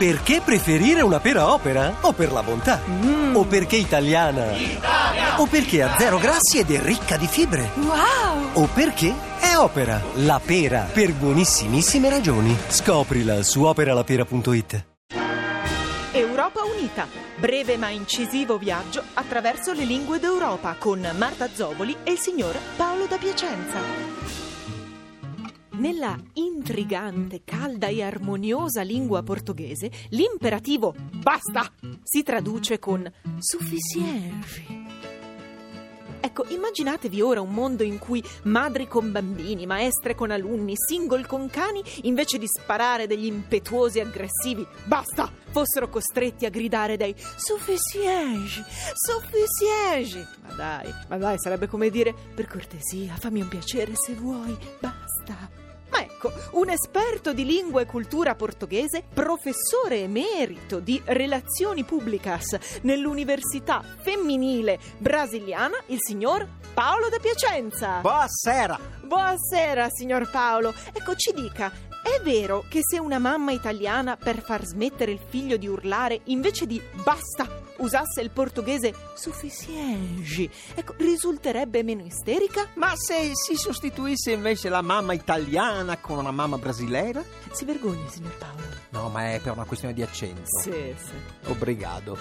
Perché preferire una pera opera? O per la bontà? O perché italiana? O perché ha zero grassi ed è ricca di fibre? Wow! O perché è opera, la pera, per buonissimissime ragioni. Scoprila su operalapera.it. Europa Unita, breve ma incisivo viaggio attraverso le lingue d'Europa con Marta Zoboli e il signor Paolo da Piacenza. Nella intrigante, calda e armoniosa lingua portoghese, l'imperativo basta si traduce con sufficiente. Ecco, immaginatevi ora un mondo in cui madri con bambini, maestre con alunni, single con cani, invece di sparare degli impetuosi aggressivi basta, fossero costretti a gridare dei sufficienti, sufficienti. Ma dai, ma dai, sarebbe come dire per cortesia, fammi un piacere se vuoi, basta. Ma ecco, un esperto di lingua e cultura portoghese, professore emerito di relazioni pubblicas nell'Università Femminile Brasiliana, il signor Paolo da Piacenza. Buonasera! Buonasera, signor Paolo. Ecco, ci dica, è vero che se una mamma italiana per far smettere il figlio di urlare, invece di basta, usasse il portoghese sufficienti, ecco, risulterebbe meno isterica? Ma se si sostituisse invece la mamma italiana con una mamma brasileira? Si vergogna, signor Paolo. No, ma è per una questione di accento. Sì, sì. Obrigado.